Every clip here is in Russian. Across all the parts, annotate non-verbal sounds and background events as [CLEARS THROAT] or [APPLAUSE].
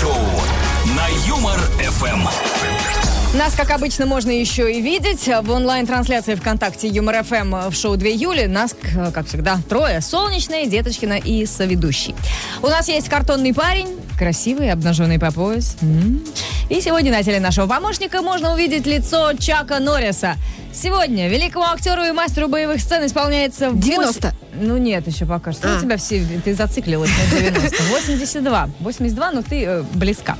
шоу на Юмор ФМ. Нас, как обычно, можно еще и видеть в онлайн-трансляции ВКонтакте Юмор ФМ в шоу 2 июля. Нас, как всегда, трое. Солнечная, Деточкина и соведущий. У нас есть картонный парень, красивый, обнаженный по пояс. И сегодня на теле нашего помощника можно увидеть лицо Чака Норриса. Сегодня великому актеру и мастеру боевых сцен исполняется... вось- 90. Ну нет, еще пока что. А. У тебя все, ты зациклилась на 90. 82. 82, но ты э, близка.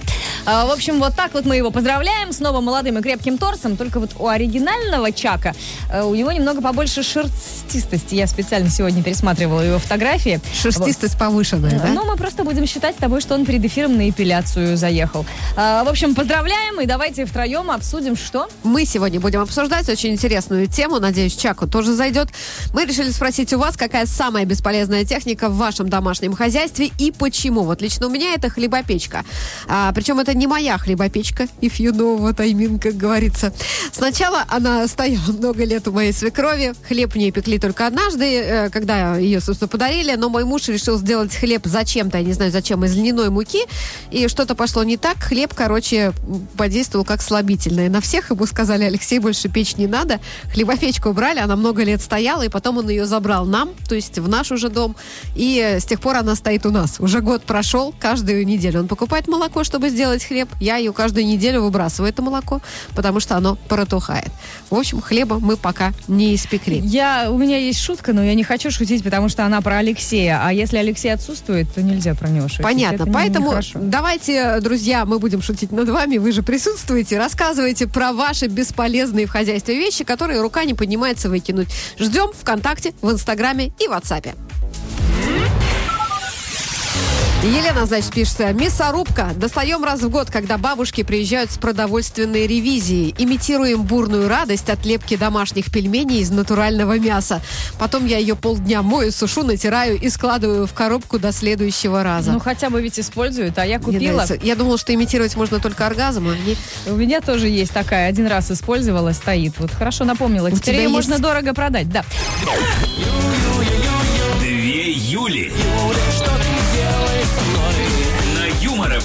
А, в общем, вот так вот мы его поздравляем с новым молодым и крепким торсом. Только вот у оригинального Чака э, у него немного побольше шерстистости. Я специально сегодня пересматривала его фотографии. Шерстистость повышенная, да? Ну, мы просто будем считать с тобой, что он перед эфиром на эпиляцию заехал. А, в общем, поздравляем и давайте втроем обсудим, что? Мы сегодня будем обсуждать очень интересную тему. Надеюсь, Чаку тоже зайдет. Мы решили спросить у вас, какая самая бесполезная техника в вашем домашнем хозяйстве и почему. Вот лично у меня это хлебопечка. А, причем это не моя хлебопечка, if you know what I mean, как говорится. Сначала она стояла много лет у моей свекрови. Хлеб в ней пекли только однажды, э, когда ее, собственно, подарили. Но мой муж решил сделать хлеб зачем-то, я не знаю зачем, из льняной муки. И что-то пошло не так. Хлеб, короче, подействовал как слабительное. На всех ему сказали, Алексей, больше печь не надо. Хлебопечку убрали, она много лет стояла, и потом он ее забрал нам, то есть в наш уже дом. И с тех пор она стоит у нас. Уже год прошел, каждую неделю он покупает молоко, чтобы сделать хлеб. Я ее каждую неделю выбрасываю, это молоко, потому что оно протухает. В общем, хлеба мы пока не испекли. Я, у меня есть шутка, но я не хочу шутить, потому что она про Алексея. А если Алексей отсутствует, то нельзя про него шутить. Понятно. Это Поэтому давайте, друзья, мы будем шутить над вами. Вы же присутствуете. Рассказывайте про ваши бесполезные в хозяйстве вещи, которые рука не поднимается выкинуть. Ждем ВКонтакте, в Инстаграме и WhatsApp. Елена, значит, пишет, мясорубка. Достаем раз в год, когда бабушки приезжают с продовольственной ревизией. Имитируем бурную радость от лепки домашних пельменей из натурального мяса. Потом я ее полдня мою, сушу, натираю и складываю в коробку до следующего раза. Ну, хотя бы ведь используют, а я купила. Я думала, что имитировать можно только оргазм, а не... У меня тоже есть такая, один раз использовала, стоит. Вот хорошо напомнила. Теперь тебя ее есть? можно дорого продать, да. Две Юли.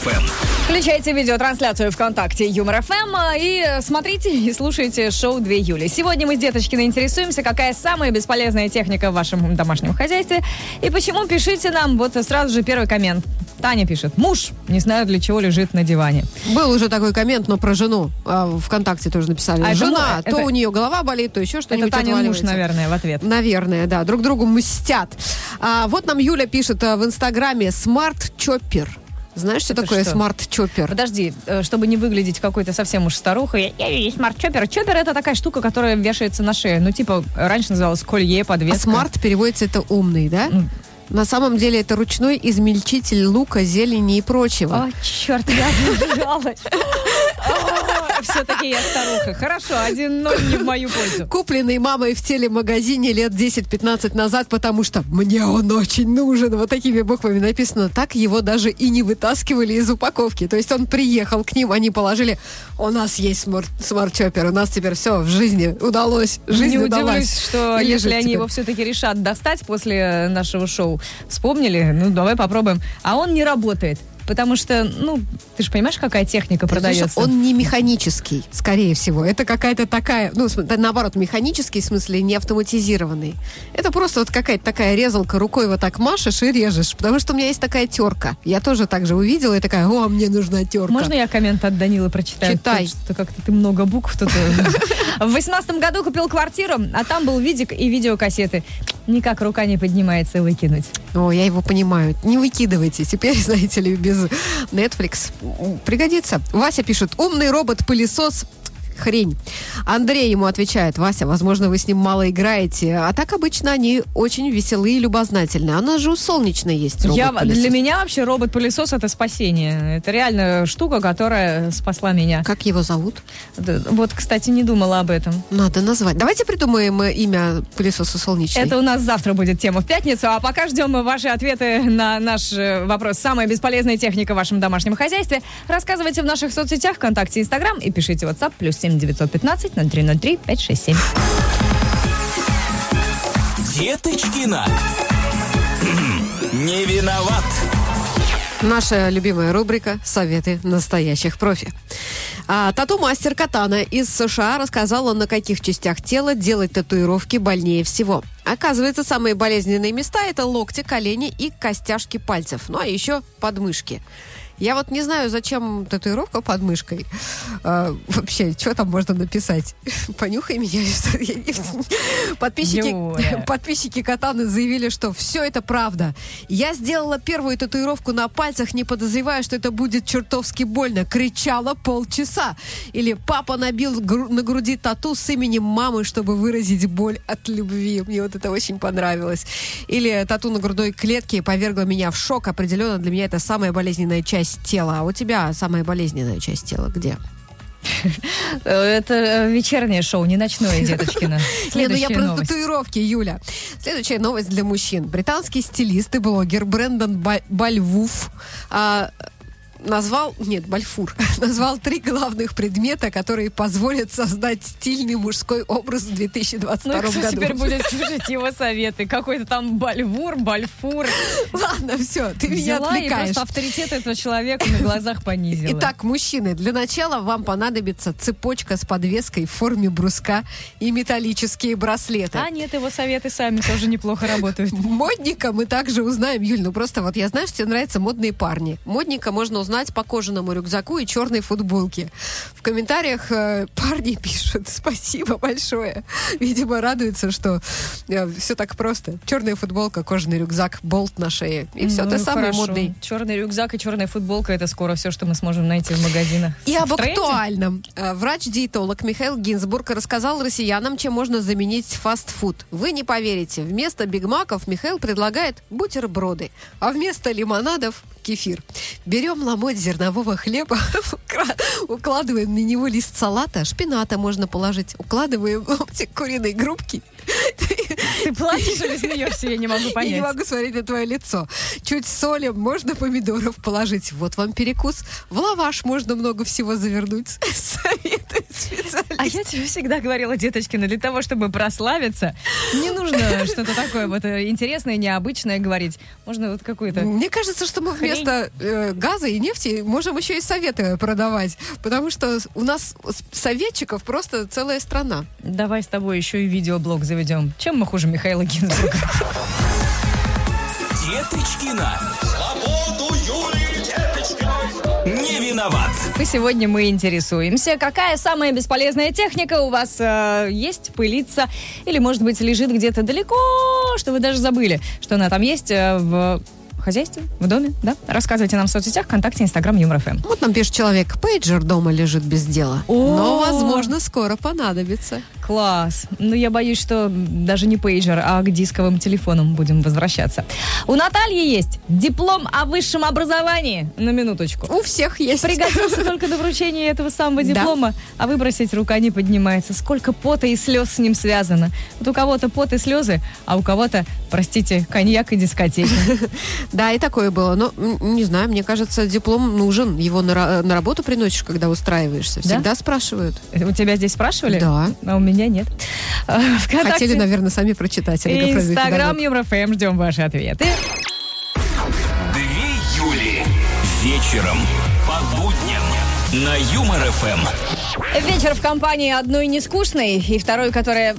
ФМ. Включайте видеотрансляцию ВКонтакте Юмор ФМ и смотрите и слушайте шоу 2 июля. Сегодня мы с Деточкиной интересуемся, какая самая бесполезная техника в вашем домашнем хозяйстве и почему. Пишите нам вот сразу же первый коммент. Таня пишет. Муж, не знаю для чего, лежит на диване. Был уже такой коммент, но про жену. А, ВКонтакте тоже написали. А, Жена, жену, то это- у нее голова болит, то еще что-нибудь Это Таня муж, наверное, в ответ. Наверное, да. Друг другу мстят. А, вот нам Юля пишет а, в Инстаграме «Smart chopper». Знаешь, что Это такое smart chopper? Подожди, э, чтобы не выглядеть какой-то совсем уж старухой, я есть smart chopper. Chopper это такая штука, которая вешается на шею. Ну, типа, раньше называлась колье, А подвеска. smart переводится это умный, да? На самом деле это ручной измельчитель лука, зелени и прочего. О, черт, я обижалась. Все-таки я старуха. Хорошо, один ноль не в мою пользу. Купленный мамой в телемагазине лет 10-15 назад, потому что мне он очень нужен. Вот такими буквами написано. Так его даже и не вытаскивали из упаковки. То есть он приехал к ним, они положили, у нас есть smart- smart chopper, у нас теперь все в жизни удалось. Жизнь не удалась. удивлюсь, что И если лежит они теперь. его все-таки решат достать после нашего шоу, вспомнили, ну давай попробуем. А он не работает. Потому что, ну, ты же понимаешь, какая техника Ты продается? Он не механический, скорее всего. Это какая-то такая, ну, наоборот, механический, в смысле, не автоматизированный. Это просто вот какая-то такая резалка, рукой вот так машешь и режешь. Потому что у меня есть такая терка. Я тоже так же увидела и такая, о, мне нужна терка. Можно я коммент от Данилы прочитаю? Читай. Что как-то ты много букв тут. [LAUGHS] В восемнадцатом году купил квартиру, а там был видик и видеокассеты. Никак рука не поднимается выкинуть. О, я его понимаю. Не выкидывайте. Теперь, [LAUGHS] знаете ли, без Netflix пригодится. Вася пишет, умный робот-пылесос хрень. Андрей ему отвечает, Вася, возможно, вы с ним мало играете. А так обычно они очень веселые и любознательные. Она же у солнечной есть Я, для меня вообще робот-пылесос это спасение. Это реально штука, которая спасла меня. Как его зовут? Вот, кстати, не думала об этом. Надо назвать. Давайте придумаем э, имя пылесоса солнечной. Это у нас завтра будет тема в пятницу, а пока ждем мы ваши ответы на наш э, вопрос. Самая бесполезная техника в вашем домашнем хозяйстве. Рассказывайте в наших соцсетях, ВКонтакте, Инстаграм и пишите WhatsApp плюс 7 915 0303 567. Деточкина. Не виноват. Наша любимая рубрика «Советы настоящих профи». А, тату-мастер Катана из США рассказала, на каких частях тела делать татуировки больнее всего. Оказывается, самые болезненные места – это локти, колени и костяшки пальцев. Ну, а еще подмышки. Я вот не знаю, зачем татуировка под мышкой. А, вообще, что там можно написать? [LAUGHS] Понюхай меня. Подписчики, Юля. [LAUGHS] подписчики Катаны заявили, что все это правда. Я сделала первую татуировку на пальцах, не подозревая, что это будет чертовски больно. Кричала полчаса. Или папа набил гру- на груди тату с именем мамы, чтобы выразить боль от любви. Мне вот это очень понравилось. Или тату на грудной клетке повергла меня в шок. Определенно для меня это самая болезненная часть тела. А у тебя самая болезненная часть тела где? Э, Это э, вечернее шоу, не ночное, Деточкина. [LAUGHS] Не, ну я про татуировки, Юля. Следующая новость для мужчин. Британский стилист и блогер Брэндон Ба- Бальвуф а, назвал, нет, Бальфур, [LAUGHS] назвал три главных предмета, которые позволят создать стильный мужской образ в 2022 Ну, и кто году. теперь будет [LAUGHS] слушать его советы? Какой-то там Бальвур, Бальфур. Ладно, все, ты меня Взяла и отвлекаешь. просто авторитет этого человека на глазах понизила. Итак, мужчины, для начала вам понадобится цепочка с подвеской в форме бруска и металлические браслеты. А нет, его советы сами тоже неплохо работают. Модника мы также узнаем, Юль, ну просто вот я знаю, что тебе нравятся модные парни. Модника можно узнать по кожаному рюкзаку и черной футболке. В комментариях э, парни [LAUGHS] пишут спасибо большое. Видимо, радуются, что все так просто. Черная футболка, кожаный рюкзак, болт на шее. И все, Ну, ты самый хорошо. модный. Черный рюкзак и черная футболка это скоро все, что мы сможем найти в магазинах. И об В актуальном. Э, Врач-диетолог Михаил Гинзбург рассказал россиянам, чем можно заменить фастфуд. Вы не поверите, вместо бигмаков Михаил предлагает бутерброды, а вместо лимонадов – кефир. Берем ломоть зернового хлеба, укладываем на него лист салата, шпината можно положить, укладываем [LAUGHS] ломтик куриной грубки. Ты плачешь или смеешься, я не могу Я не понять. могу смотреть на твое лицо. Чуть соли, можно помидоров положить. Вот вам перекус. В лаваш можно много всего завернуть. [LAUGHS] Советует специалист. А я тебе всегда говорила, деточкина, для того, чтобы прославиться, не нужно [LAUGHS] что-то такое вот э, интересное, необычное говорить. Можно вот какую-то... Мне кажется, что мы вместо э, газа и нефти можем еще и советы продавать. Потому что у нас советчиков просто целая страна. Давай с тобой еще и видеоблог заведем. Чем мы хуже Михаила Гинзбурга? Деточкина. Свободу Юлии Деточкиной! Не виноват. И сегодня мы интересуемся, какая самая бесполезная техника у вас э, есть, пылится, или, может быть, лежит где-то далеко, что вы даже забыли, что она там есть э, в хозяйстве, в доме, да? Рассказывайте нам в соцсетях, ВКонтакте, Инстаграм, Юмор ФМ. Вот нам пишет человек, пейджер дома лежит без дела. О! Но, возможно, скоро понадобится. Класс. Ну, я боюсь, что даже не пейджер, а к дисковым телефонам будем возвращаться. У Натальи есть диплом о высшем образовании. На минуточку. У всех есть. Пригодился только до вручения этого самого диплома, а выбросить рука не поднимается. Сколько пота и слез с ним связано. Вот у кого-то пот и слезы, а у кого-то, простите, коньяк и дискотеки. [LAUGHS] Да, и такое было. Но, не знаю, мне кажется, диплом нужен. Его на, ра- на работу приносишь, когда устраиваешься. Всегда спрашивают. У тебя здесь спрашивали? Да. А у меня нет. А, ВКонтакте Хотели, наверное, сами прочитать. Фрейдриха Инстаграм Дорога. Юмор ФМ. Ждем ваши ответы. Две Юли. Вечером. По будням. На Юмор ФМ. Вечер в компании одной нескучной и второй, которая...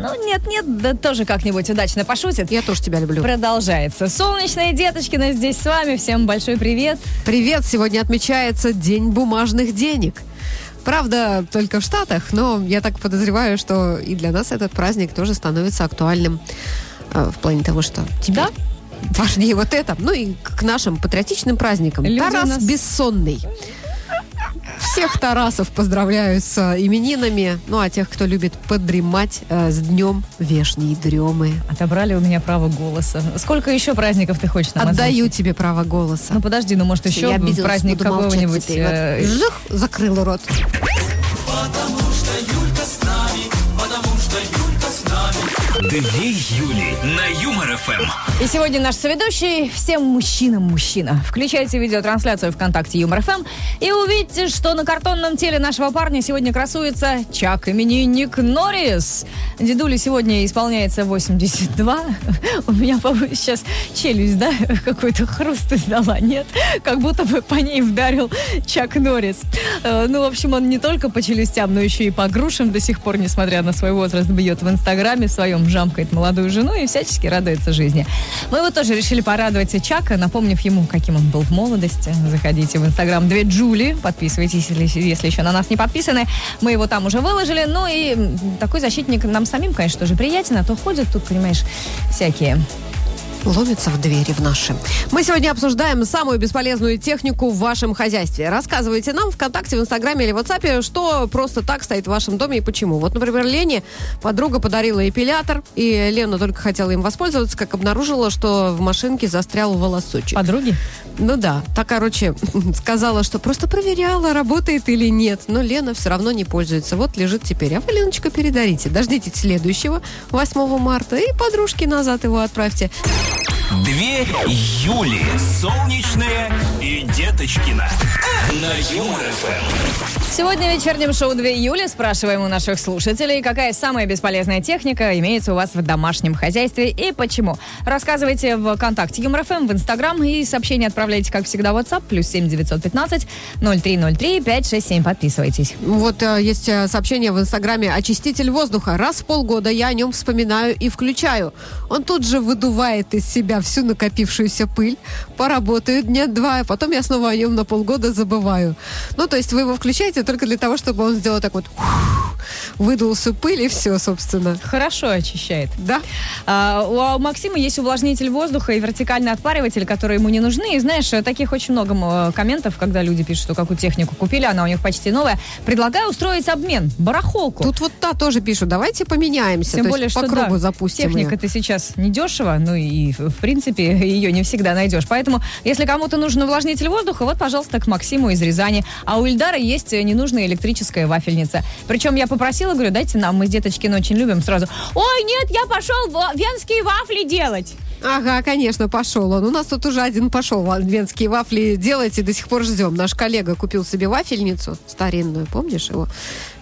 Ну, нет-нет, да тоже как-нибудь удачно пошутит. Я тоже тебя люблю. Продолжается. Солнечные Деточкина здесь с вами. Всем большой привет. Привет! Сегодня отмечается День бумажных денег. Правда, только в Штатах, но я так подозреваю, что и для нас этот праздник тоже становится актуальным э, в плане того, что Да? важнее вот это. Ну и к нашим патриотичным праздникам. Люди Тарас нас- Бессонный. Всех Тарасов поздравляю с э, именинами. Ну, а тех, кто любит подремать э, с днем вешней дремы. Отобрали у меня право голоса. Сколько еще праздников ты хочешь нам Отдаю озвучить? тебе право голоса. Ну подожди, ну может еще Я обиделась, праздник буду молчать какого-нибудь... теперь. Вот э, жух, закрыла рот. Две Юли на Юмор ФМ. И сегодня наш соведущий всем мужчинам мужчина. Включайте видеотрансляцию ВКонтакте Юмор ФМ и увидите, что на картонном теле нашего парня сегодня красуется Чак именинник Норрис. Дедуле сегодня исполняется 82. [LAUGHS] У меня, сейчас челюсть, да, [LAUGHS] какой-то хруст издала. Нет, как будто бы по ней вдарил Чак Норрис. Э, Ну, в общем, он не только по челюстям, но еще и по грушам до сих пор, несмотря на свой возраст, бьет в Инстаграме своем, жамкает молодую жену и всячески радуется жизни. Мы его тоже решили порадовать Чака, напомнив ему, каким он был в молодости. Заходите в Инстаграм Две Джули, подписывайтесь, если, еще на нас не подписаны. Мы его там уже выложили. Ну и такой защитник нам самим, конечно, тоже приятен, а то ходят тут, понимаешь, всякие Ломятся в двери в наши. Мы сегодня обсуждаем самую бесполезную технику в вашем хозяйстве. Рассказывайте нам ВКонтакте, в Инстаграме или WhatsApp, что просто так стоит в вашем доме и почему. Вот, например, Лене подруга подарила эпилятор, и Лена только хотела им воспользоваться, как обнаружила, что в машинке застрял волосочек. подруги. Ну да, так, короче, [LAUGHS] сказала, что просто проверяла, работает или нет. Но Лена все равно не пользуется. Вот лежит теперь. А вы, Леночка, передарите. Дождитесь следующего, 8 марта, и подружке назад его отправьте. Две Юли. Солнечная и Деточкина. На Юмор ФМ. Сегодня в вечернем шоу 2 июля спрашиваем у наших слушателей, какая самая бесполезная техника имеется у вас в домашнем хозяйстве и почему. Рассказывайте в ВКонтакте Юмор ФМ, в Инстаграм и сообщения отправляйте, как всегда, в WhatsApp, плюс 7 915 0303 567. Подписывайтесь. Вот э, есть э, сообщение в Инстаграме «Очиститель воздуха. Раз в полгода я о нем вспоминаю и включаю. Он тут же выдувает из себя всю накопившуюся пыль. Поработаю дня два, а потом я снова о нем на полгода забываю». Ну, то есть вы его включаете только для того, чтобы он сделал так вот выдул всю пыль и все, собственно. Хорошо очищает. Да? А, у Максима есть увлажнитель воздуха и вертикальный отпариватель, которые ему не нужны. И знаешь, э, таких очень много м, комментов, когда люди пишут, что какую технику купили, она у них почти новая. Предлагаю устроить обмен, барахолку. Тут вот да, тоже пишут, давайте поменяемся. Тем более, что по кругу да, запустим. техника-то сейчас недешево, ну и в принципе ее не всегда найдешь. Поэтому, если кому-то нужен увлажнитель воздуха, вот, пожалуйста, к Максиму из Рязани. А у Ильдара есть э, ненужная электрическая вафельница. Причем я попросила, говорю, дайте нам, мы с Деточкин очень любим сразу. Ой, нет, я пошел венские вафли делать. Ага, конечно, пошел он. У нас тут уже один пошел венские вафли делать и до сих пор ждем. Наш коллега купил себе вафельницу старинную, помнишь его?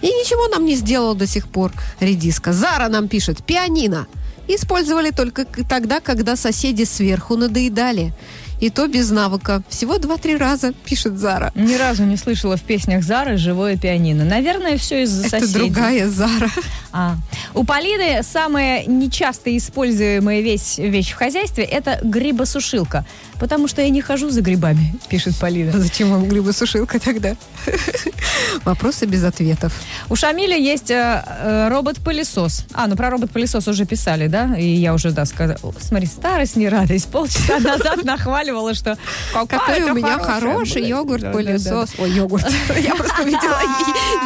И ничего нам не сделал до сих пор. Редиска. Зара нам пишет. Пианино. Использовали только тогда, когда соседи сверху надоедали. И то без навыка. Всего два-три раза, пишет Зара. Ни разу не слышала в песнях Зары живое пианино. Наверное, все из-за Это соседей. другая Зара. А. У Полины самая нечасто используемая вещь, вещь в хозяйстве – это грибосушилка. Потому что я не хожу за грибами, [LAUGHS] пишет Полина. Зачем вам грибосушилка тогда? [LAUGHS] Вопросы без ответов. У Шамиля есть э, э, робот-пылесос. А, ну про робот-пылесос уже писали, да? И я уже, да, сказала. Смотри, старость не радость. Полчаса [LAUGHS] назад нахваливала, что Какой у меня хороший йогурт-пылесос. Ой, йогурт. Я просто увидела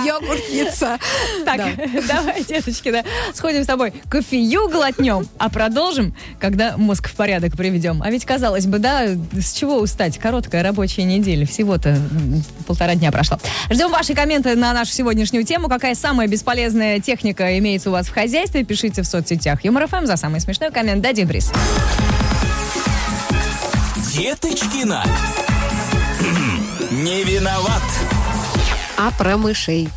йогуртница. Так, Да. давай, деточки, да, сходим с тобой кофею глотнем, а продолжим, когда мозг в порядок приведем. А ведь, казалось бы, да, с чего устать? Короткая рабочая неделя, всего-то полтора дня прошло. Ждем ваши комменты на нашу сегодняшнюю тему. Какая самая бесполезная техника имеется у вас в хозяйстве? Пишите в соцсетях Юмор ФМ за самый смешной коммент. Дадим приз. Деточкина. [CLEARS THROAT] Не виноват. А про мышей.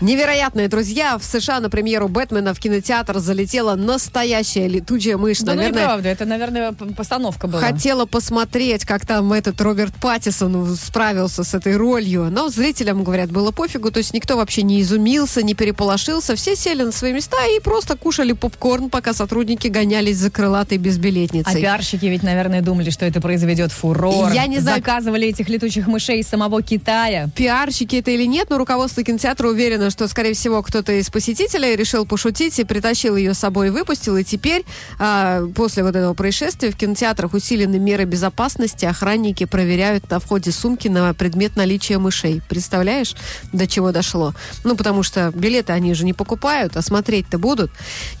Невероятные друзья. В США на премьеру Бэтмена в кинотеатр залетела настоящая летучая мышь. Да, ну Наверное, неправда, это, наверное, постановка была. Хотела посмотреть, как там этот Роберт Паттисон справился с этой ролью. Но зрителям, говорят, было пофигу. То есть никто вообще не изумился, не переполошился. Все сели на свои места и просто кушали попкорн, пока сотрудники гонялись за крылатой А безбилетницей. пиарщики ведь, наверное, думали, что это произведет фурор. Я не знаю- Заказывали этих летучих мышей из самого Китая. пиарщики это или нет, но руководство кинотеатра уверено, что, скорее всего, кто-то из посетителей решил пошутить и притащил ее с собой и выпустил. И теперь, а, после вот этого происшествия, в кинотеатрах усилены меры безопасности. Охранники проверяют на входе сумки на предмет наличия мышей. Представляешь, до чего дошло? Ну, потому что билеты они же не покупают, а смотреть-то будут.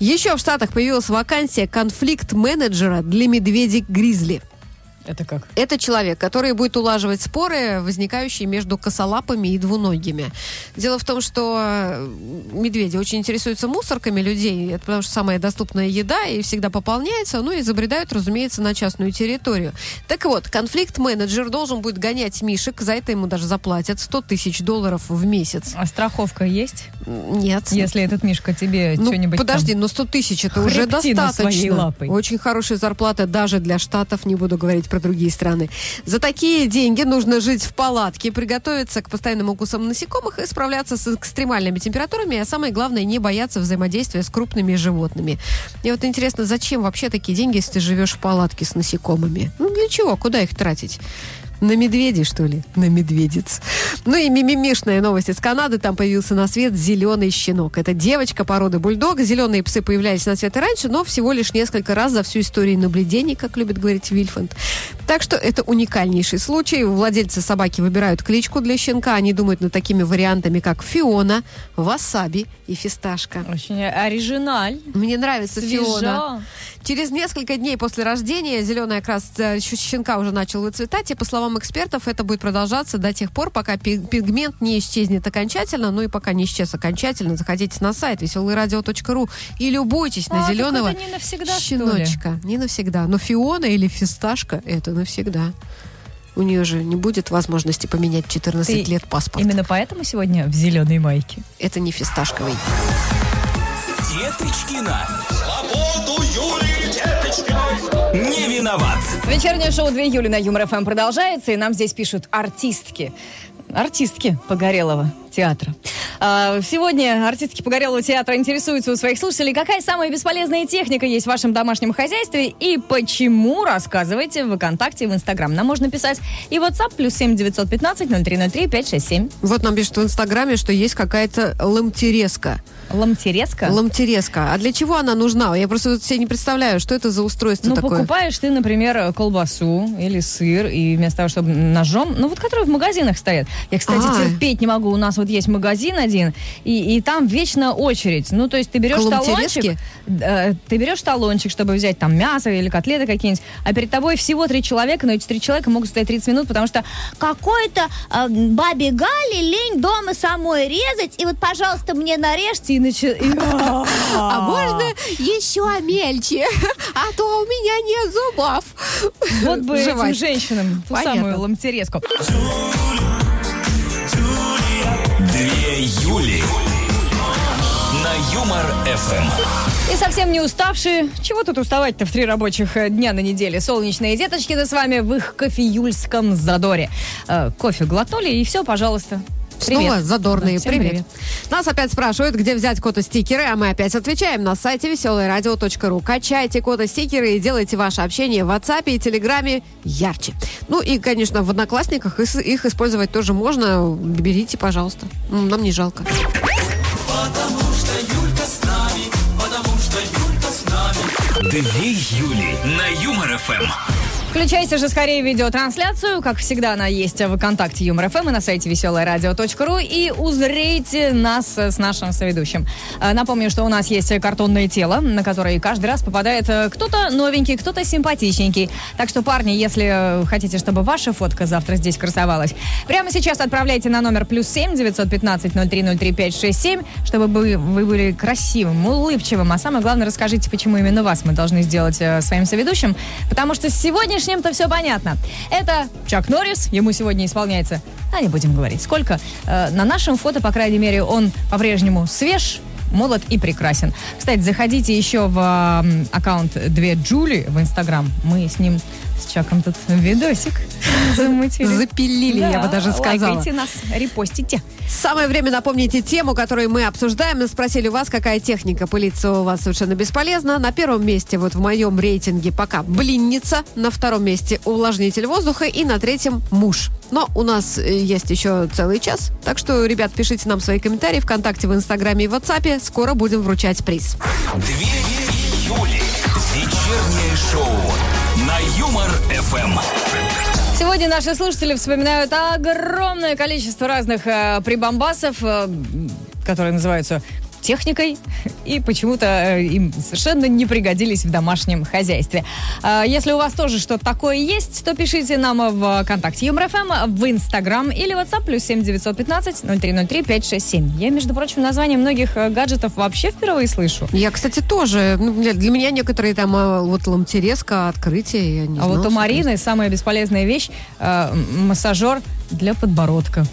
Еще в Штатах появилась вакансия конфликт-менеджера для медведей-гризли. Это как? Это человек, который будет улаживать споры, возникающие между косолапами и двуногими. Дело в том, что э, медведи очень интересуются мусорками людей, это потому что самая доступная еда и всегда пополняется, ну и забредают, разумеется, на частную территорию. Так вот, конфликт-менеджер должен будет гонять мишек, за это ему даже заплатят 100 тысяч долларов в месяц. А страховка есть? Нет. Если этот Мишка тебе Ну, что-нибудь подожди, там- но 100 тысяч это уже достаточно. Очень хорошая зарплата даже для штатов, не буду говорить про другие страны. За такие деньги нужно жить в палатке, приготовиться к постоянным укусам насекомых и справляться с экстремальными температурами, а самое главное, не бояться взаимодействия с крупными животными. И вот интересно, зачем вообще такие деньги, если ты живешь в палатке с насекомыми? Ну, для чего? Куда их тратить? На медведей, что ли? На медведец. Ну и мимимишная новость из Канады. Там появился на свет зеленый щенок. Это девочка породы бульдог. Зеленые псы появлялись на свет и раньше, но всего лишь несколько раз за всю историю наблюдений, как любит говорить Вильфанд. Так что это уникальнейший случай. Владельцы собаки выбирают кличку для щенка. Они думают над такими вариантами, как Фиона, Васаби и Фисташка. Очень оригиналь. Мне нравится Свежо. Фиона. Через несколько дней после рождения зеленый окрас э, щенка уже начал выцветать, и по словам экспертов, это будет продолжаться до тех пор, пока пи- пигмент не исчезнет окончательно, ну и пока не исчез окончательно, заходите на сайт веселыйрадио.ру и любуйтесь на А, так зеленого не навсегда, что ли? щеночка. Не навсегда. Но Фиона или Фисташка это навсегда. У нее же не будет возможности поменять в 14 Ты лет паспорт. Именно поэтому сегодня в зеленой майке. Это не фисташковый. Деточкина. Свободу Деточкиной. Не виноват. Вечернее шоу 2 июля на Юмор ФМ продолжается, и нам здесь пишут артистки. Артистки Погорелого театра. А, Сегодня артистки Погорелого театра интересуются у своих слушателей, какая самая бесполезная техника есть в вашем домашнем хозяйстве и почему, рассказывайте в ВКонтакте и в Инстаграм. Нам можно писать и WhatsApp плюс 7 915 0303 567. Вот нам пишут в Инстаграме, что есть какая-то ламтереска. Ламтереска. Ламтереска. А для чего она нужна? Я просто себе не представляю, что это за устройство Ну, такое. покупаешь ты, например, колбасу или сыр, и вместо того, чтобы ножом, ну, вот которые в магазинах стоят. Я, кстати, А. терпеть не могу. У нас вот есть магазин один, и, и там вечно очередь. Ну, то есть ты берешь талончик, э, ты берешь талончик, чтобы взять там мясо или котлеты какие-нибудь, а перед тобой всего три человека, но эти три человека могут стоять 30 минут, потому что какой-то э, бабе Гали лень дома самой резать, и вот, пожалуйста, мне нарежьте, и начи- [LAUGHS] и- А можно еще мельче? А то у меня нет зубов. Вот бы этим женщинам ту самую ламтереску. Две Юли. На Юмор ФМ. И совсем не уставшие. Чего тут уставать-то в три рабочих э, дня на неделе? Солнечные деточки с вами в их кофеюльском задоре. Э, кофе глотнули, и все, пожалуйста. Снова Привет. задорные. Да, всем привет. Нас опять спрашивают, где взять кота-стикеры, а мы опять отвечаем на сайте веселорадио.ру. Качайте кота-стикеры и делайте ваше общение в WhatsApp и Телеграме ярче. Ну и, конечно, в Одноклассниках их, использовать тоже можно. Берите, пожалуйста. М, Нам не жалко. Две Юли. На Юмор ФМ. Включайте же скорее видеотрансляцию. Как всегда, она есть в ВКонтакте Юмор ФМ и на сайте веселорадио.ру. И узрите нас с нашим соведущим. Э, Напомню, что у нас есть картонное тело, на которое каждый раз попадает э, кто-то новенький, кто-то симпатичненький. Так что, парни, если хотите, чтобы ваша фотка завтра здесь красовалась, прямо сейчас отправляйте на номер плюс семь девятьсот пятнадцать ноль три ноль три пять шесть семь, чтобы вы, были красивым, улыбчивым. А самое главное, расскажите, почему именно вас мы должны сделать э, своим соведущим. Потому что с сегодняшним-то все понятно. Это Чак Норрис, ему сегодня исполняется, а не будем говорить, сколько. Э, на нашем фото, по крайней мере, он по-прежнему свеж, молод и прекрасен. Кстати, заходите еще в аккаунт Две Джули в Инстаграм. Мы с ним, с Чаком тут видосик замутили. Запилили, я бы даже сказала. Лайкайте нас, репостите. Самое время напомнить и тему, которую мы обсуждаем. Мы спросили у вас, какая техника пылиться у вас совершенно бесполезна. На первом месте вот в моем рейтинге пока блинница, на втором месте увлажнитель воздуха и на третьем муж. Но у нас э, есть еще целый час, так что, ребят, пишите нам свои комментарии ВКонтакте, в Инстаграме и в WhatsApp. Скоро будем вручать приз. Две Юли. Вечернее шоу. На Юмор ФМ. Сегодня наши слушатели вспоминают огромное количество разных э, прибамбасов, э, которые называются техникой [LAUGHS] и почему-то э, им совершенно не пригодились в домашнем хозяйстве. А, Если у вас тоже что-то такое есть, то пишите нам в ВКонтакте ЮморФМ, в Инстаграм или WhatsApp плюс 7 915 0303 567. Я, между прочим, название многих э, гаджетов вообще впервые слышу. Я, кстати, тоже. Ну, для для меня некоторые там а, вот ламтереска, открытие, я не А знала, вот у Марины самая бесполезная вещь э, массажер для подбородка.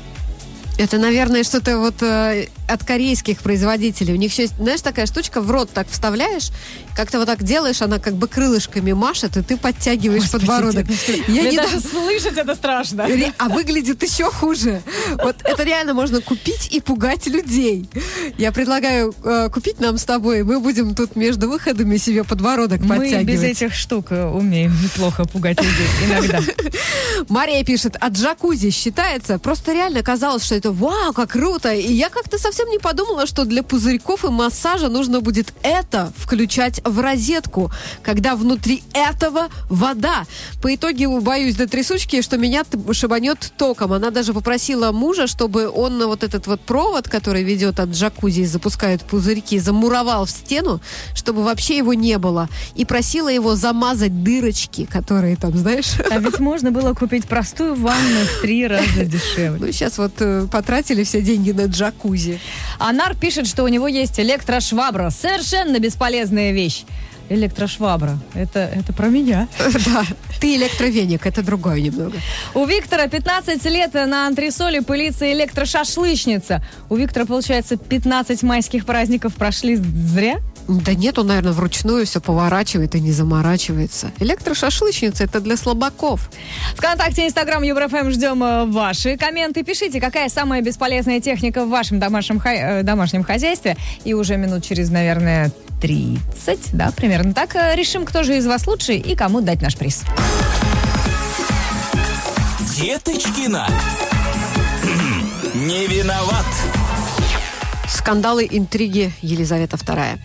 Это, наверное, что-то вот э, от корейских производителей. У них еще есть, знаешь, такая штучка, в рот так вставляешь, как-то вот так делаешь, она как бы крылышками машет, и ты подтягиваешь Господи, подбородок. Я Мне не даже слышать это страшно. А выглядит еще хуже. Вот это реально можно купить и пугать людей. Я предлагаю э, купить нам с тобой. Мы будем тут между выходами себе подбородок Мы подтягивать. без этих штук э, умеем неплохо пугать людей иногда. [LAUGHS] Мария пишет, а джакузи считается? Просто реально казалось, что это вау, как круто. И я как-то совсем не подумала, что для пузырьков и массажа нужно будет это включать в розетку, когда внутри этого вода. По итоге боюсь до трясучки, что меня шибанет током. Она даже попросила мужа, чтобы он на вот этот вот провод, который ведет от джакузи и запускает пузырьки, замуровал в стену, чтобы вообще его не было. И просила его замазать дырочки, которые там, знаешь... А ведь можно было купить простую ванну в три раза [LAUGHS] дешевле. Ну, сейчас вот э, потратили все деньги на джакузи. Анар пишет, что у него есть электрошвабра. Совершенно бесполезная вещь. Электрошвабра. Это, это про меня. [LAUGHS] Да, ты электровеник, это другое немного. У Виктора 15 лет на антресоле пылится электрошашлычница. У Виктора, получается, 15 майских праздников прошли зря? Да нет, он, наверное, вручную все поворачивает и не заморачивается. Электрошашлычница это для слабаков. Вконтакте, Инстаграм, Еврофм ждем э, ваши комменты. Пишите, какая самая бесполезная техника в вашем домашнем, хай- э, домашнем хозяйстве. И уже минут через, наверное, 30, да, примерно так, э, решим, кто же из вас лучший и кому дать наш приз. Деточкина. [CLEARS THROAT] Не виноват. Скандалы, интриги Елизавета II.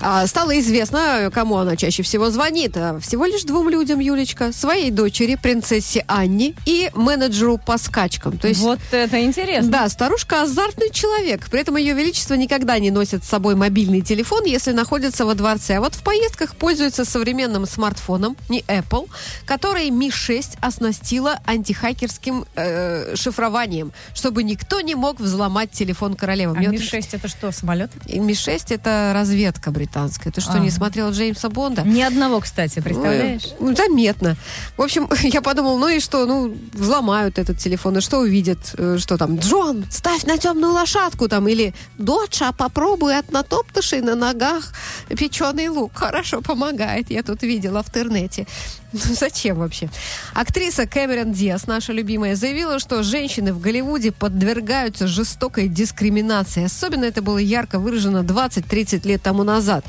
А, стало известно, кому она чаще всего звонит. А, Всего лишь двум людям, Юлечка. Своей дочери, принцессе Анне и менеджеру по скачкам. То есть Вот это интересно. Да, старушка азартный человек. При этом ее величество никогда не носит с собой мобильный телефон, если находится во дворце. А вот в поездках пользуется современным смартфоном, не Apple, который Mi-6 оснастила антихакерским э, шифрованием, чтобы никто не мог взломать телефон королевы. А Мне вот- Ми-6 это что, самолет? И Ми-6 это разведка британская. Ты что, Ага. не смотрел Джеймса Бонда? Ни одного, кстати, представляешь? Ну, заметно. В общем, [LAUGHS] я подумал, ну и что, ну, взломают этот телефон, и что увидят, э, что там, Джон, ставь на темную лошадку, там, или доча, попробуй от натоптышей на ногах печеный лук. Хорошо, помогает, я тут видела в интернете. [LAUGHS] Ну, зачем вообще? Актриса Кэмерон Диас, наша любимая, заявила, что женщины в Голливуде подвергаются жестокой дискриминации. Особенно это было ярко выражено 20-30 лет тому назад.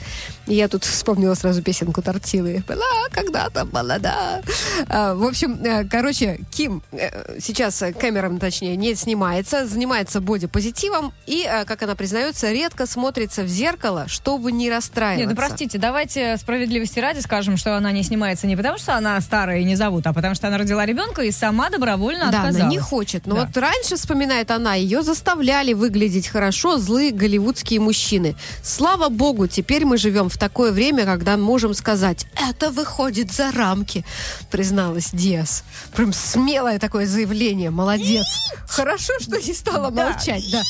И я тут вспомнила сразу песенку Тортилы. Была когда-то молода. А, в общем, э, короче, Ким э, сейчас Кэмерон, точнее, не снимается, занимается бодипозитивом и, э, как она признается, редко смотрится в зеркало, чтобы не расстраиваться. Нет, ну простите, давайте справедливости ради скажем, что она не снимается не потому, что она старая и не зовут, а потому что она родила ребенка и сама добровольно Да, отказалась. она не хочет. Но Да. вот раньше, вспоминает она, ее заставляли выглядеть хорошо злые голливудские мужчины. Слава богу, теперь мы живем в такое время, когда можем сказать, это выходит за рамки, призналась Диас. Прям смелое такое заявление, молодец. Хорошо, что не стала Да. молчать, да.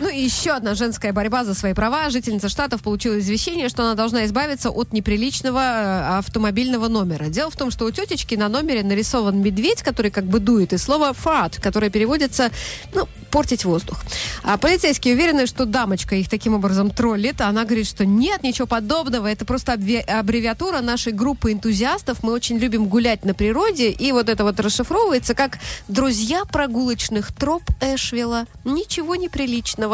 Ну и еще одна женская борьба за свои права. Жительница Штатов получила извещение, что она должна избавиться от неприличного э, автомобильного номера. Дело в том, что у тетечки на номере нарисован медведь, который как бы дует, и слово fart, которое переводится, ну, портить воздух. А полицейские уверены, что дамочка их таким образом троллит. А Она говорит, что нет, ничего подобного. Это просто аббревиатура нашей группы энтузиастов. Мы очень любим гулять на природе. И вот это вот расшифровывается как «друзья прогулочных троп Эшвилла». Ничего неприличного.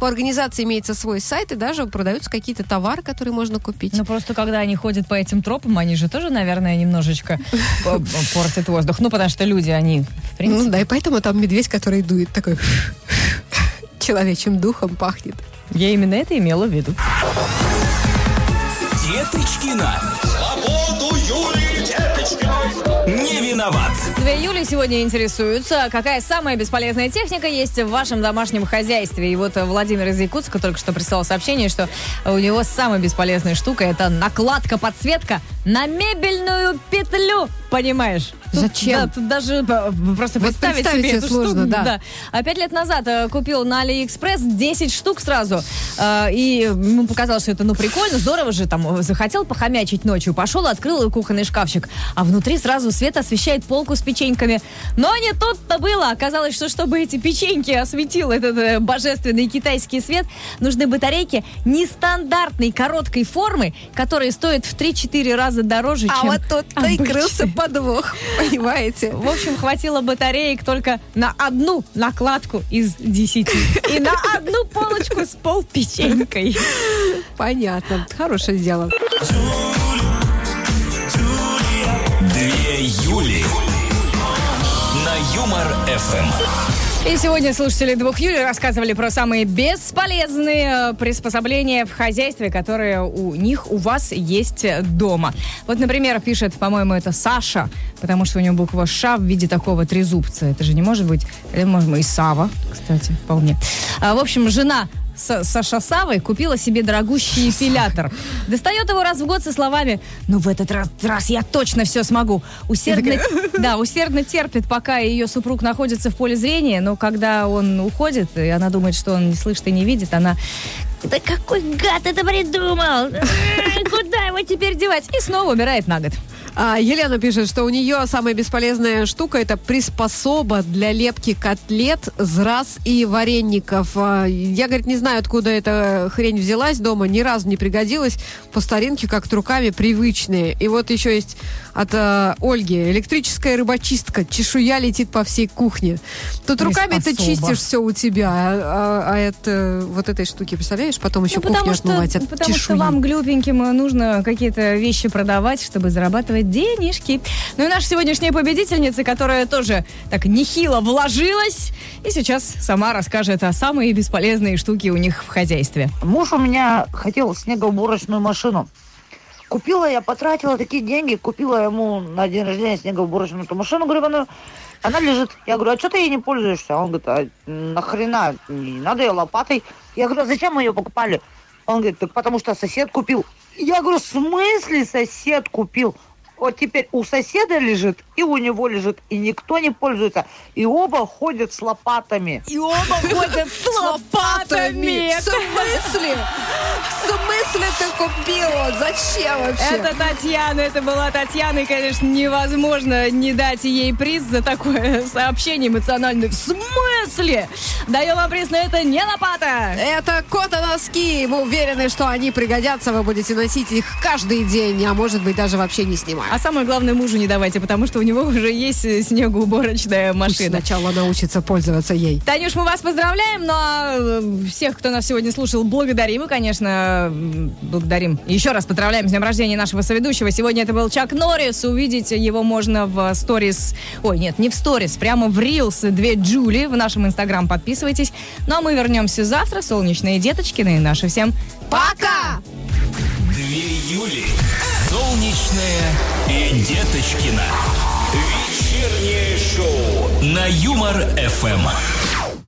У организации имеется свой сайт, и даже продаются какие-то товары, которые можно купить. Ну просто когда они ходят по этим тропам, они же тоже, наверное, немножечко п- портят воздух. Ну потому что люди, они, в принципе... Ну да, и поэтому там медведь, который дует, такой человечьим духом пахнет. Я именно это имела в виду. Деточкина. Свободу деточкой. Не виноват. 2 июля сегодня интересуются, какая самая бесполезная техника есть в вашем домашнем хозяйстве. И вот Владимир из Якутска только что прислал сообщение, что у него самая бесполезная штука это накладка-подсветка на мебельную петлю. Понимаешь? Тут- Зачем? да, тут даже э, просто Вот представить представить себе эту сложно, штуку. да. А пять лет назад э, купил на Алиэкспресс 10 штук сразу. Э, и ему показалось, что это ну прикольно, здорово же. Там захотел похомячить ночью, пошел, открыл кухонный шкафчик. А внутри сразу свет освещает полку с печеньками. Но не тут-то было. Оказалось, что чтобы эти печеньки осветил этот э, божественный китайский свет, нужны батарейки нестандартной короткой формы, которые стоят в 3-4 раза дороже, А чем вот тут-то и крылся подвох, понимаете? В общем, хватило батареек только на одну накладку из десяти. И на одну полочку с пол печенькой. Понятно. Хорошее дело. Две Юли. На Юмор ФМ. И сегодня слушатели двух Юли рассказывали про самые бесполезные э, приспособления в хозяйстве, которые у них, у вас есть дома. Вот, например, пишет, по-моему, это Саша, потому что у него буква Ш в виде такого трезубца. Это же не может быть, это может быть и Сава, кстати, вполне. А, в общем, жена С- Саша Савой купила себе дорогущий эпилятор. Достает его раз в год со словами «Ну, в этот раз, раз я точно все смогу». Усердно, да, усердно терпит, пока ее супруг находится в поле зрения, но когда он уходит, и она думает, что он не слышит и не видит, она «Да какой гад это придумал! Куда его теперь девать?» И снова умирает на год. А, Елена пишет, что у нее самая бесполезная штука это приспособа для лепки котлет, зраз и вареников. А, Я, говорит, не знаю, откуда эта хрень взялась дома, ни разу не пригодилась. По старинке, как руками, привычные. И вот еще есть от э, Ольги электрическая рыбочистка. Чешуя летит по всей кухне. Тут руками ты чистишь все у тебя, а, а- а это вот этой штуки, представляешь, потом еще Ну, кухню что, отмывать от потому что чешуи. вам, глупеньким, э, нужно какие-то вещи продавать, чтобы зарабатывать денежки. Ну и наша сегодняшняя победительница, которая тоже так нехило вложилась, и сейчас сама расскажет о самые бесполезные штуки у них в хозяйстве. Муж у меня хотел снегоуборочную машину. Купила я, потратила такие деньги, купила ему на день рождения снегоуборочную эту машину. Говорю, она, она лежит. Я говорю, а что ты ей не пользуешься? Он говорит, а нахрена? Не надо ее лопатой. Я говорю, а зачем мы ее покупали? Он говорит, так потому что сосед купил. Я говорю, в смысле сосед купил? Вот теперь у соседа лежит, и у него лежит, и никто не пользуется. И оба ходят с лопатами. И оба ходят с лопатами. В смысле? В смысле ты купила? Зачем вообще? Это Татьяна, это была Татьяна, и, конечно, невозможно не дать ей приз за такое сообщение эмоциональное. В смысле? Даем вам приз, но это не лопата. Это кота-носки. Мы уверены, что они пригодятся. Вы будете носить их каждый день, а может быть даже вообще не снимая. А самое главное, мужу не давайте, потому что у него уже есть э, снегоуборочная Пусть машина. сначала научится пользоваться ей. Танюш, мы вас поздравляем, но э, всех, кто нас сегодня слушал, благодарим. И, конечно, благодарим. Еще раз поздравляем с днем рождения нашего соведущего. Сегодня это был Чак Норрис. Увидеть его можно в сторис... Ой, нет, не в сторис, прямо в Рилс две Джули. В нашем инстаграм подписывайтесь. Ну, а мы вернемся завтра. Солнечные деточкины. И наши всем пока! Две Юли. Солнечная и Деточкина. Вечернее шоу. На Юмор ФМ.